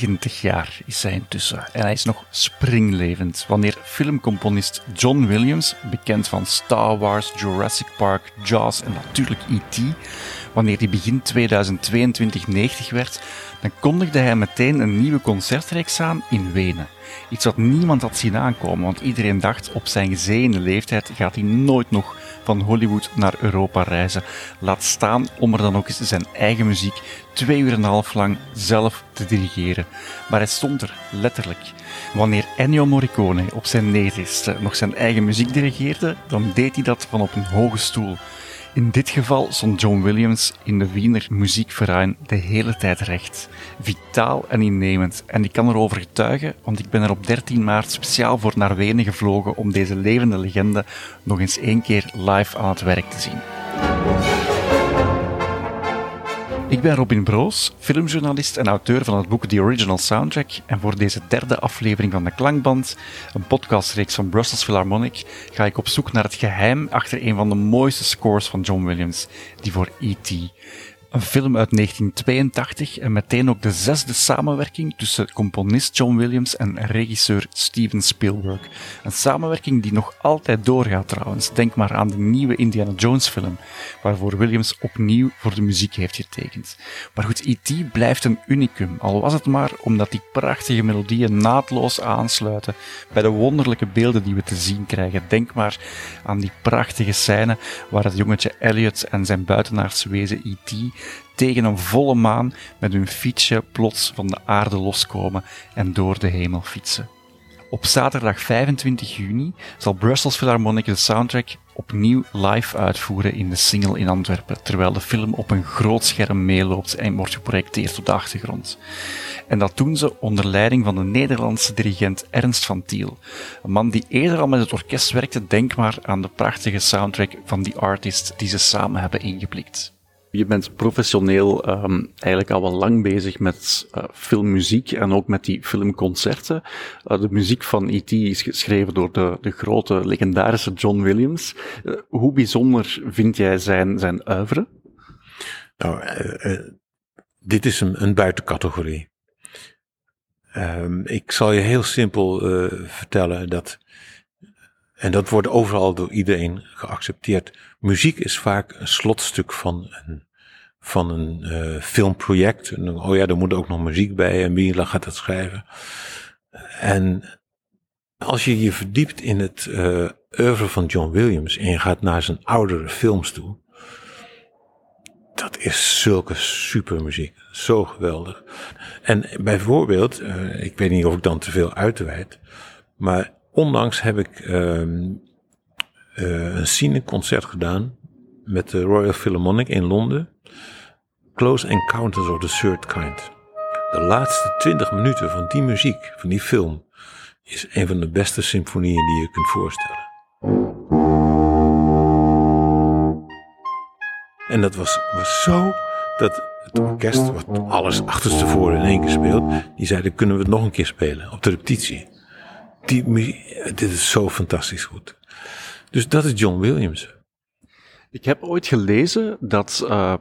90 jaar is hij intussen en hij is nog springlevend wanneer filmcomponist John Williams, bekend van Star Wars, Jurassic Park, Jaws en natuurlijk E.T., wanneer hij begin 2022 90 werd, dan kondigde hij meteen een nieuwe concertreeks aan in Wenen. Iets wat niemand had zien aankomen, want iedereen dacht op zijn gezegende leeftijd gaat hij nooit nog van Hollywood naar Europa reizen. Laat staan om er dan ook eens zijn eigen muziek twee uur en een half lang zelf te dirigeren. Maar hij stond er, letterlijk. Wanneer Ennio Morricone op zijn negentigste nog zijn eigen muziek dirigeerde, dan deed hij dat van op een hoge stoel. In dit geval stond John Williams in de Wiener Muziekverein de hele tijd recht. Vitaal en innemend. En ik kan erover getuigen, want ik ben er op 13 maart speciaal voor naar Wenen gevlogen om deze levende legende nog eens één keer live aan het werk te zien. Ik ben Robin Broos, filmjournalist en auteur van het boek The Original Soundtrack. En voor deze derde aflevering van de Klankband, een podcastreeks van Brussels Philharmonic, ga ik op zoek naar het geheim achter een van de mooiste scores van John Williams, die voor E.T. Een film uit 1982 en meteen ook de zesde samenwerking tussen componist John Williams en regisseur Steven Spielberg. Een samenwerking die nog altijd doorgaat trouwens. Denk maar aan de nieuwe Indiana Jones film, waarvoor Williams opnieuw voor de muziek heeft getekend. Maar goed, E.T. blijft een unicum, al was het maar omdat die prachtige melodieën naadloos aansluiten bij de wonderlijke beelden die we te zien krijgen. Denk maar aan die prachtige scène waar het jongetje Elliot en zijn buitenaardse wezen E.T tegen een volle maan met hun fietsje plots van de aarde loskomen en door de hemel fietsen. Op zaterdag 25 juni zal Brussels Philharmonic de soundtrack opnieuw live uitvoeren in de Single in Antwerpen, terwijl de film op een groot scherm meeloopt en wordt geprojecteerd op de achtergrond. En dat doen ze onder leiding van de Nederlandse dirigent Ernst van Tiel, een man die eerder al met het orkest werkte, denk maar aan de prachtige soundtrack van The Artist die ze samen hebben ingeblikt. Je bent professioneel um, eigenlijk al wel lang bezig met uh, filmmuziek en ook met die filmconcerten. Uh, de muziek van E.T. is geschreven door de, de grote, legendarische John Williams. Uh, hoe bijzonder vind jij zijn, zijn oeuvre? Nou, dit is een, een buitencategorie. Um, ik zal je heel simpel vertellen dat en dat wordt overal door iedereen geaccepteerd. Muziek is vaak een slotstuk van een, van een uh, filmproject. Oh ja, er moet ook nog muziek bij en wie gaat dat schrijven. En als je je verdiept in het uh, oeuvre van John Williams en je gaat naar zijn oudere films toe, dat is zulke supermuziek. Zo geweldig. En bijvoorbeeld, uh, ik weet niet of ik dan te veel uitweid, maar Onlangs heb ik uh, een cineconcert gedaan met de Royal Philharmonic in Londen. Close Encounters of the Third Kind. De laatste 20 minuten van die muziek, van die film, is een van de beste symfonieën die je kunt voorstellen. En dat was, was zo dat het orkest, wat alles achterstevoren in één keer speelt, die zeiden: kunnen we het nog een keer spelen op de repetitie die, dit is zo fantastisch goed. Dus dat is John Williams. Ik heb ooit gelezen dat uh,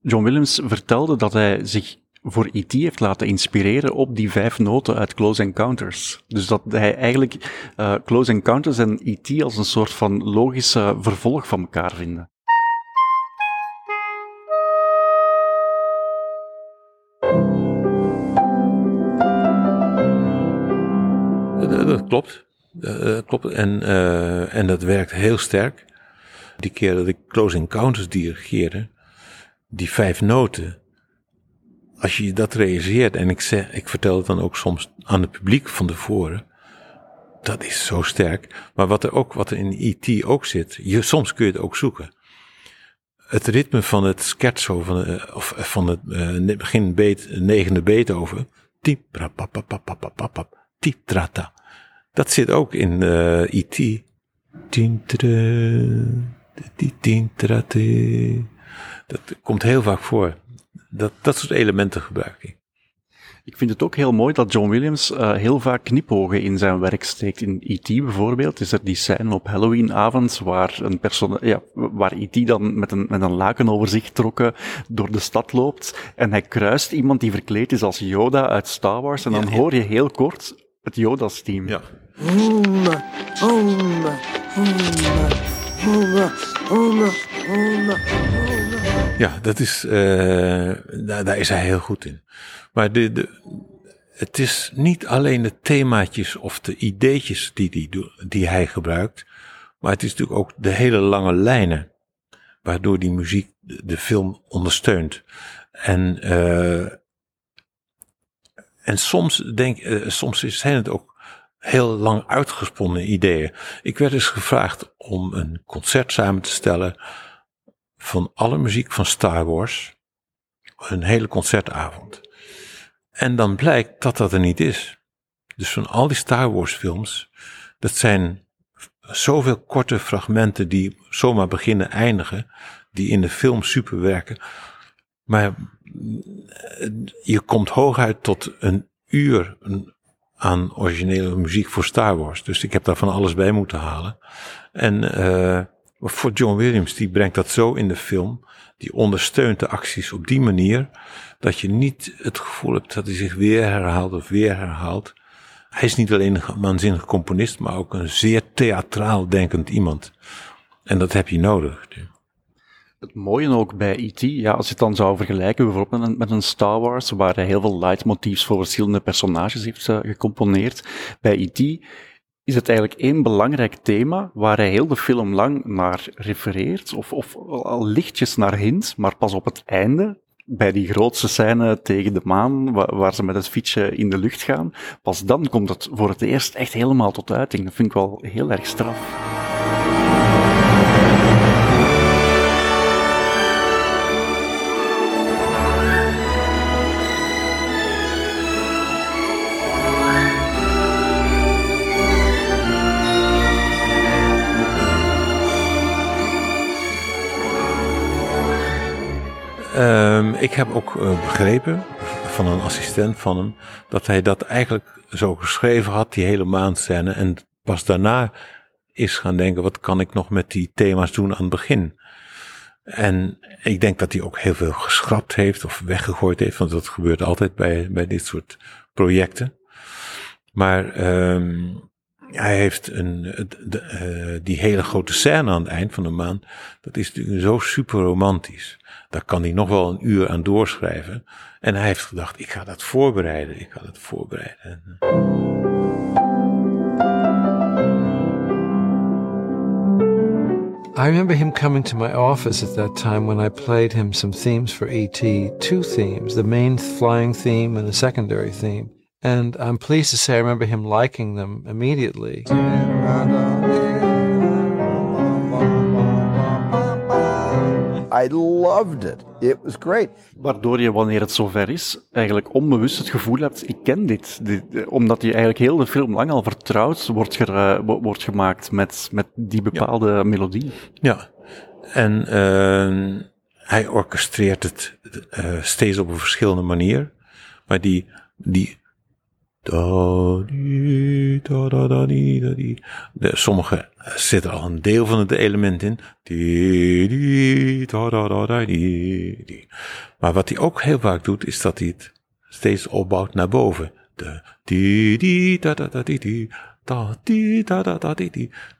John Williams vertelde dat hij zich voor E.T. heeft laten inspireren op die vijf noten uit Close Encounters. Dus dat hij eigenlijk uh, Close Encounters en E.T. als een soort van logische vervolg van elkaar vinden. Klopt. Uh, klopt. En, uh, en dat werkt heel sterk. Die keer dat ik Close Encounters dirigeerde, die vijf noten, als je dat realiseert, en ik, zeg, ik vertel het dan ook soms aan het publiek van tevoren, dat is zo sterk. Maar wat er ook, wat er in IT ook zit, je, soms kun je het ook zoeken. Het ritme van het scherzo, van, of van het begin beet, negende Beethoven, tip, tip, trata. Dat zit ook in uh, eh, IT. Dat komt heel vaak voor. Dat, dat soort elementen gebruik ik. Ik vind het ook heel mooi dat John Williams uh, heel vaak knipogen in zijn werk steekt. In E.T. bijvoorbeeld is er die scène op Halloweenavond waar een persoon, ja, waar E.T. dan met een, met een laken over zich trokken door de stad loopt en hij kruist iemand die verkleed is als Yoda uit Star Wars en dan ja, ja. hoor je heel kort het Yoda's team. Ja. Ja, dat is, uh, daar, is hij heel goed in. Maar de, de, het is niet alleen de themaatjes of de ideetjes die, die, die hij gebruikt, maar het is natuurlijk ook de hele lange lijnen, waardoor die muziek de, de film ondersteunt. En, uh, en soms, denk, uh, soms zijn het ook heel lang uitgesponnen ideeën. Ik werd eens gevraagd om een concert samen te stellen van alle muziek van Star Wars. Een hele concertavond. En dan blijkt dat dat er niet is. Dus van al die Star Wars films, dat zijn zoveel korte fragmenten die zomaar beginnen eindigen, die in de film super werken. Maar je komt hooguit tot een uur aan originele muziek voor Star Wars. Dus ik heb daar van alles bij moeten halen. En uh, voor John Williams, die brengt dat zo in de film. Die ondersteunt de acties op die manier. Dat je niet het gevoel hebt dat hij zich weer herhaalt of weer herhaalt. Hij is niet alleen een waanzinnige componist, maar ook een zeer theatraal denkend iemand. En dat heb je nodig. Het mooie ook bij E.T., ja, als je het dan zou vergelijken bijvoorbeeld met een, met een Star Wars, waar hij heel veel leidmotiefs voor verschillende personages heeft uh, gecomponeerd, bij E.T. is het eigenlijk één belangrijk thema waar hij heel de film lang naar refereert, of, of al lichtjes naar hint, maar pas op het einde, bij die grootste scène tegen de maan, waar, waar, ze met het fietsje in de lucht gaan, pas dan komt het voor het eerst echt helemaal tot uiting. Dat vind ik wel heel erg straf. Um, ik heb ook uh, begrepen van een assistent van hem dat hij dat eigenlijk zo geschreven had, die hele maandscène. En pas daarna is gaan denken, wat kan ik nog met die thema's doen aan het begin? En ik denk dat hij ook heel veel geschrapt heeft of weggegooid heeft, want dat gebeurt altijd bij, bij dit soort projecten. Maar um, hij heeft een, de, uh, die hele grote scène aan het eind van de maand, dat is natuurlijk zo super romantisch. Daar kan hij nog wel een uur aan doorschrijven. En hij heeft gedacht, ik ga dat voorbereiden, ik ga dat voorbereiden. I remember him coming to my office at that time when I played him some themes for ET, two themes, the main flying theme and a secondary theme. And I'm pleased to say I remember him liking them immediately. I loved it. It was great. Waardoor je, wanneer het zover is, eigenlijk onbewust het gevoel hebt, ik ken dit. omdat je eigenlijk heel de film lang al vertrouwd wordt, wordt gemaakt met, met die bepaalde melodie. Ja, en uh, hij orchestreert het uh, steeds op een verschillende manier. Maar die, die Da, di, da, da, da, di, da. De, sommige zitten al een deel van het element in. Maar wat hij ook heel vaak doet, is dat hij het steeds opbouwt naar boven.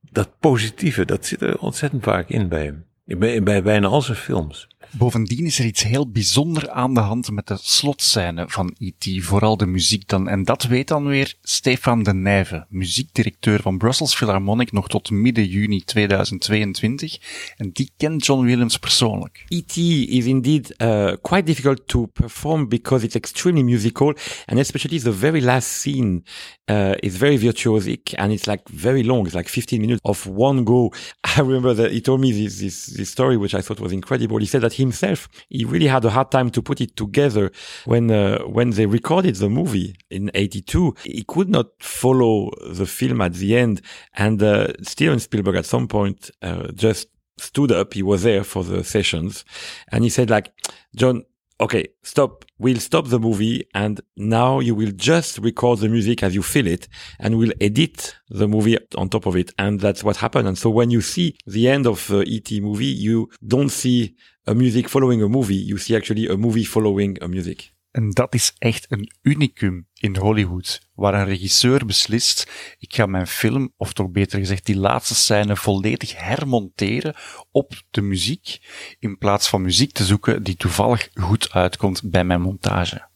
Dat positieve, dat zit er ontzettend vaak in bij hem. Bij, bij bijna al zijn films. Bovendien is er iets heel bijzonder aan de hand met de slotscène van E.T., vooral de muziek dan. En dat weet dan weer Stefan de Nijve, muziekdirecteur van Brussels Philharmonic nog tot midden juni 2022. En die kent John Williams persoonlijk. E.T. is indeed uh, quite difficult to perform because it's extremely musical and especially the very last scene uh, is very virtuosic and it's like very long. It's like 15 minutes of one go. I remember that he told me this, this, this story, which I thought was incredible. He said that he himself. He really had a hard time to put it together when uh, when they recorded the movie in '82. He could not follow the film at the end, and uh, Steven Spielberg at some point uh, just stood up. He was there for the sessions, and he said, "Like John, okay, stop. We'll stop the movie and now you will just record the music as you feel it and we'll edit the movie on top of it. And that's what happened. And so when you see the end of uh, the ET movie, you don't see a music following a movie. You see actually a movie following a music. En dat is echt een unicum in Hollywood, waar een regisseur beslist, ik ga mijn film, of toch beter gezegd die laatste scène, volledig hermonteren op de muziek, in plaats van muziek te zoeken die toevallig goed uitkomt bij mijn montage.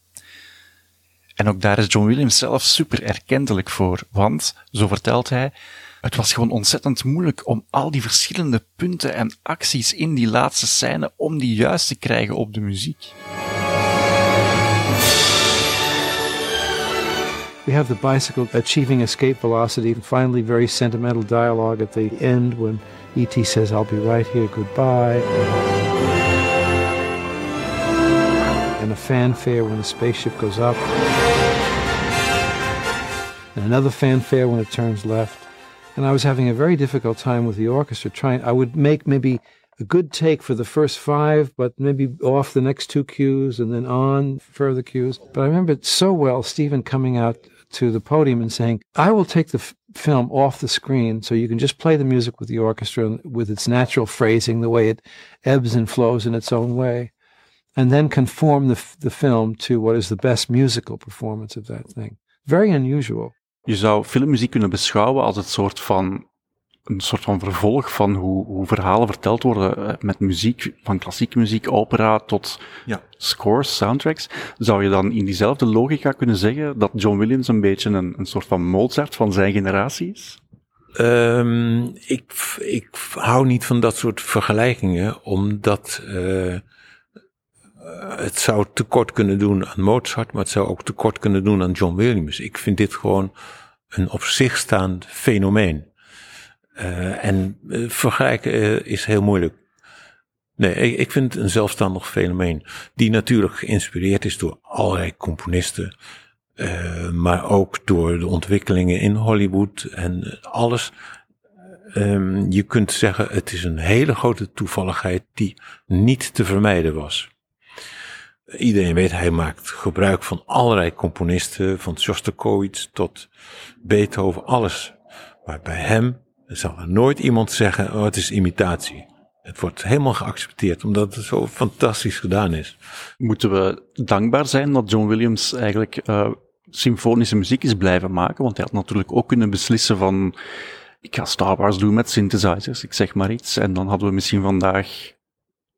En ook daar is John Williams zelf super erkentelijk voor, want, zo vertelt hij, het was gewoon ontzettend moeilijk om al die verschillende punten en acties in die laatste scène, om die juist te krijgen op de muziek. We have the bicycle achieving escape velocity, and finally, very sentimental dialogue at the end when E.T. says, I'll be right here, goodbye. And a fanfare when the spaceship goes up. And another fanfare when it turns left. And I was having a very difficult time with the orchestra trying, I would make maybe a good take for the first five, but maybe off the next two cues and then on further cues. But I remember it so well, Stephen coming out to the podium and saying, I will take the f- film off the screen so you can just play the music with the orchestra with its natural phrasing, the way it ebbs and flows in its own way, and then conform the, f- the film to what is the best musical performance of that thing. Very unusual. Je zou filmmuziek kunnen beschouwen als het soort van een soort van vervolg van hoe, hoe verhalen verteld worden eh, met muziek, van klassieke muziek, opera tot Ja. scores, soundtracks. Zou je dan in diezelfde logica kunnen zeggen dat John Williams een beetje een, een soort van Mozart van zijn generatie is? Ehm, ik, ik hou niet van dat soort vergelijkingen, omdat eh, het zou tekort kunnen doen aan Mozart, maar het zou ook tekort kunnen doen aan John Williams. Ik vind dit gewoon een op zich staand fenomeen. Eh, en eh, vergelijken eh, is heel moeilijk. Nee, ik, ik vind het een zelfstandig fenomeen. Die natuurlijk geïnspireerd is door allerlei componisten. maar ook door de ontwikkelingen in Hollywood en alles. Ehm, je kunt zeggen, het is een hele grote toevalligheid die niet te vermijden was. Iedereen weet, hij maakt gebruik van allerlei componisten, van Shostakovich tot Beethoven, alles. Maar bij hem zal er nooit iemand zeggen, oh, het is imitatie. Het wordt helemaal geaccepteerd, omdat het zo fantastisch gedaan is. Moeten we dankbaar zijn dat John Williams eigenlijk eh symfonische muziek is blijven maken? Want hij had natuurlijk ook kunnen beslissen van, ik ga Star Wars doen met synthesizers, ik zeg maar iets. En dan hadden we misschien vandaag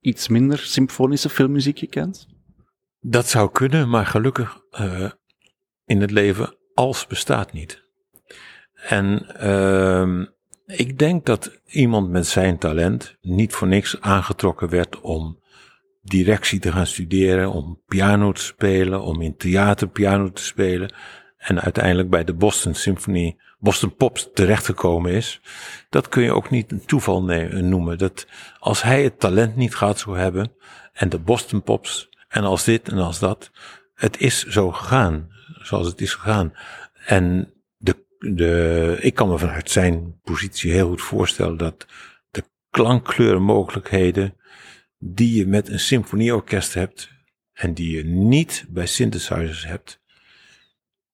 iets minder symfonische filmmuziek gekend. Dat zou kunnen, maar gelukkig eh, in het leven als bestaat niet. En ehm, ik denk dat iemand met zijn talent niet voor niks aangetrokken werd om directie te gaan studeren, om piano te spelen, om in theater piano te spelen en uiteindelijk bij de Boston Symphony, Boston Pops terechtgekomen is. Dat kun je ook niet een toeval ne- noemen. Dat als hij het talent niet gehad zou hebben en de Boston Pops en als dit en als dat, het is zo gegaan, zoals het is gegaan. En de, ik kan me vanuit zijn positie heel goed voorstellen dat de klankkleurenmogelijkheden die je met een symfonieorkest hebt en die je niet bij synthesizers hebt,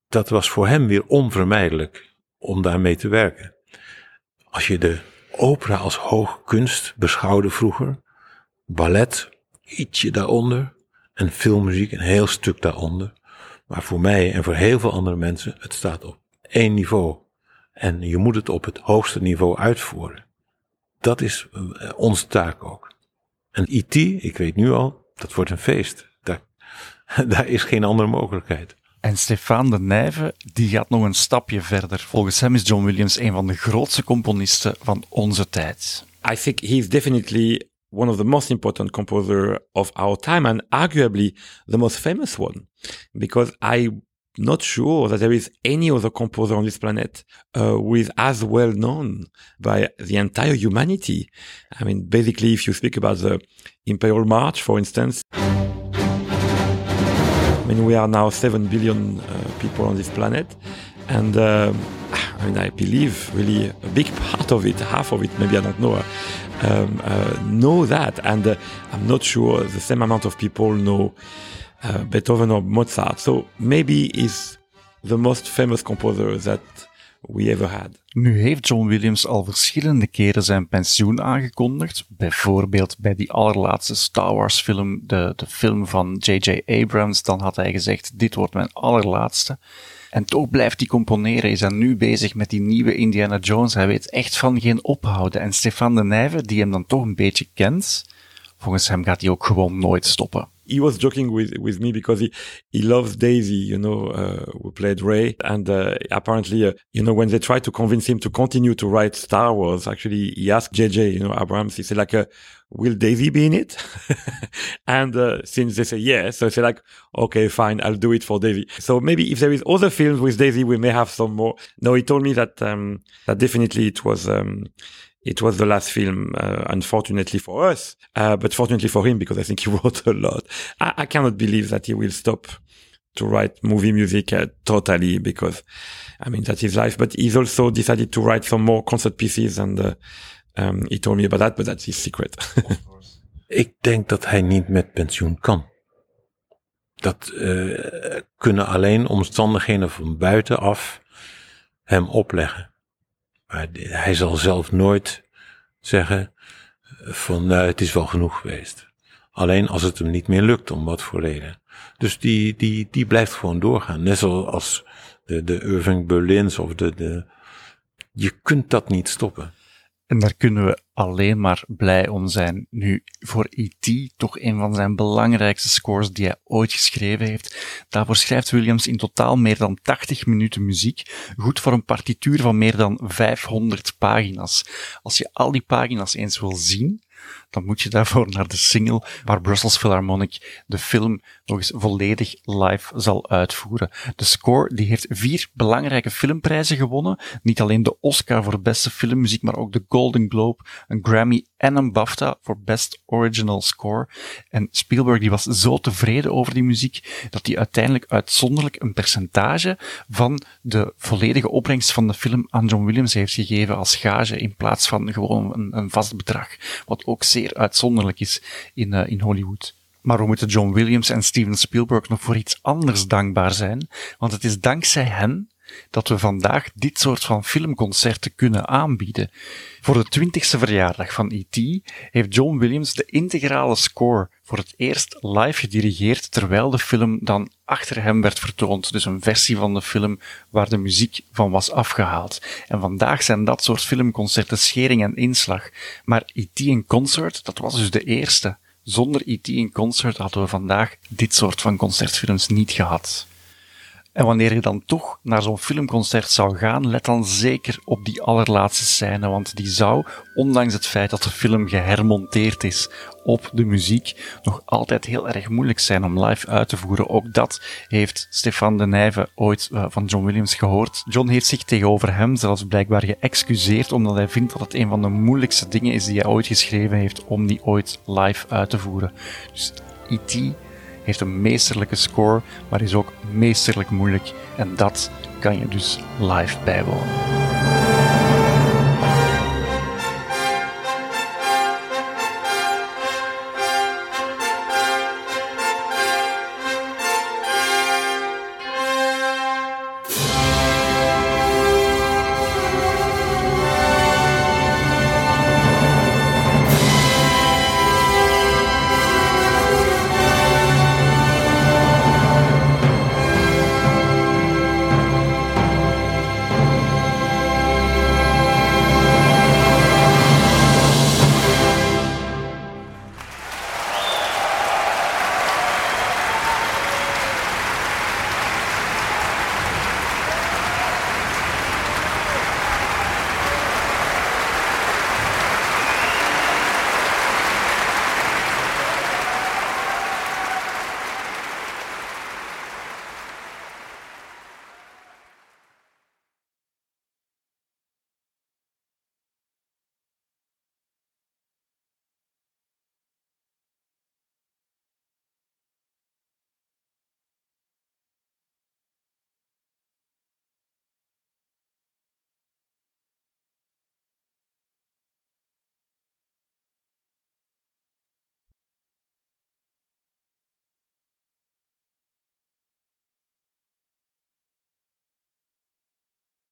dat was voor hem weer onvermijdelijk om daarmee te werken. Als je de opera als hoge kunst beschouwde vroeger, ballet ietsje daaronder en filmmuziek een heel stuk daaronder. Maar voor mij en voor heel veel andere mensen, het staat op één niveau. En je moet het op het hoogste niveau uitvoeren. Dat is eh, onze taak ook. En IT, ik weet nu al, dat wordt een feest. Daar, daar is geen andere mogelijkheid. En Stefan de Nijve, die gaat nog een stapje verder. Volgens hem is John Williams een van de grootste componisten van onze tijd. I think he's definitely one of the most important composer of our time and arguably the most famous one because I'm not sure that there is any other composer on this planet uh, who is as well known by the entire humanity. I mean, basically, if you speak about the Imperial March, for instance, I mean, we are now 7 billion uh, people on this planet. And um I mean, I believe really a big part of it, half of it, maybe I don't know, um, uh, know that, and uh, I'm not sure the same amount of people know uh, Beethoven or Mozart. So maybe he's the most famous composer that we ever had. Nu heeft John Williams al verschillende keren zijn pensioen aangekondigd. Bijvoorbeeld bij die allerlaatste Star Wars film, de, de film van J.J. Abrams. Dan had hij gezegd, dit wordt mijn allerlaatste. En toch blijft hij componeren. Is hij nu bezig met die nieuwe Indiana Jones. Hij weet echt van geen ophouden. En Stefan de Nijve, die hem dan toch een beetje kent, volgens hem gaat hij ook gewoon nooit stoppen. He was joking with with me because he he loves Daisy, you know, uh, who played Ray, and uh, apparently, uh, you know, when they tried to convince him to continue to write Star Wars, actually, he asked JJ, you know, Abrams, he said like, uh, "Will Daisy be in it?" and uh, since they say yes, so I say like, "Okay, fine, I'll do it for Daisy." So maybe if there is other films with Daisy, we may have some more. No, he told me that um, that definitely it was. Um, it was the last film, uh, unfortunately for us, uh, but fortunately for him because I think he wrote a lot. I, I cannot believe that he will stop to write movie music uh, totally because, I mean, that's his life. But he's also decided to write some more concert pieces, and uh, um, he told me about that, but that's his secret. Ik denk dat hij niet met pensioen kan. Dat uh, kunnen alleen omstandigheden van buitenaf hem opleggen. Maar hij zal zelf nooit zeggen van nou, het is wel genoeg geweest. Alleen als het hem niet meer lukt, om wat voor reden. Dus die, die, die blijft gewoon doorgaan. Net zoals de, de Irving Berlins of de, de. Je kunt dat niet stoppen. En daar kunnen we alleen maar blij om zijn. Nu, voor E.T. toch een van zijn belangrijkste scores die hij ooit geschreven heeft. Daarvoor schrijft Williams in totaal meer dan 80 minuten muziek, goed voor een partituur van meer dan 500 pagina's. Als je al die pagina's eens wil zien, dan moet je daarvoor naar de single waar Brussels Philharmonic de film nog eens volledig live zal uitvoeren. De score die heeft vier belangrijke filmprijzen gewonnen. Niet alleen de Oscar voor beste filmmuziek, maar ook de Golden Globe, een Grammy en een BAFTA voor Best Original Score. En Spielberg die was zo tevreden over die muziek dat hij uiteindelijk uitzonderlijk een percentage van de volledige opbrengst van de film aan John Williams heeft gegeven als gage in plaats van gewoon een, een vast bedrag. Wat ook zeer uitzonderlijk is in, uh, in Hollywood. Maar we moeten John Williams en Steven Spielberg nog voor iets anders dankbaar zijn, want het is dankzij hen dat we vandaag dit soort van filmconcerten kunnen aanbieden. Voor de twintigste verjaardag van E.T. heeft John Williams de integrale score voor het eerst live gedirigeerd, terwijl de film dan achter hem werd vertoond. Dus een versie van de film waar de muziek van was afgehaald. En vandaag zijn dat soort filmconcerten schering en inslag. Maar E.T. in concert, dat was dus de eerste. Zonder E.T. in concert hadden we vandaag dit soort van concertfilms niet gehad. En wanneer je dan toch naar zo'n filmconcert zou gaan, let dan zeker op die allerlaatste scène, want die zou, ondanks het feit dat de film gehermonteerd is op de muziek, nog altijd heel erg moeilijk zijn om live uit te voeren. Ook dat heeft Stefan de Nijve ooit uh, van John Williams gehoord. John heeft zich tegenover hem zelfs blijkbaar geëxcuseerd, omdat hij vindt dat het een van de moeilijkste dingen is die hij ooit geschreven heeft om die ooit live uit te voeren. Dus E.T heeft een meesterlijke score, maar is ook meesterlijk moeilijk. En dat kan je dus live bijwonen.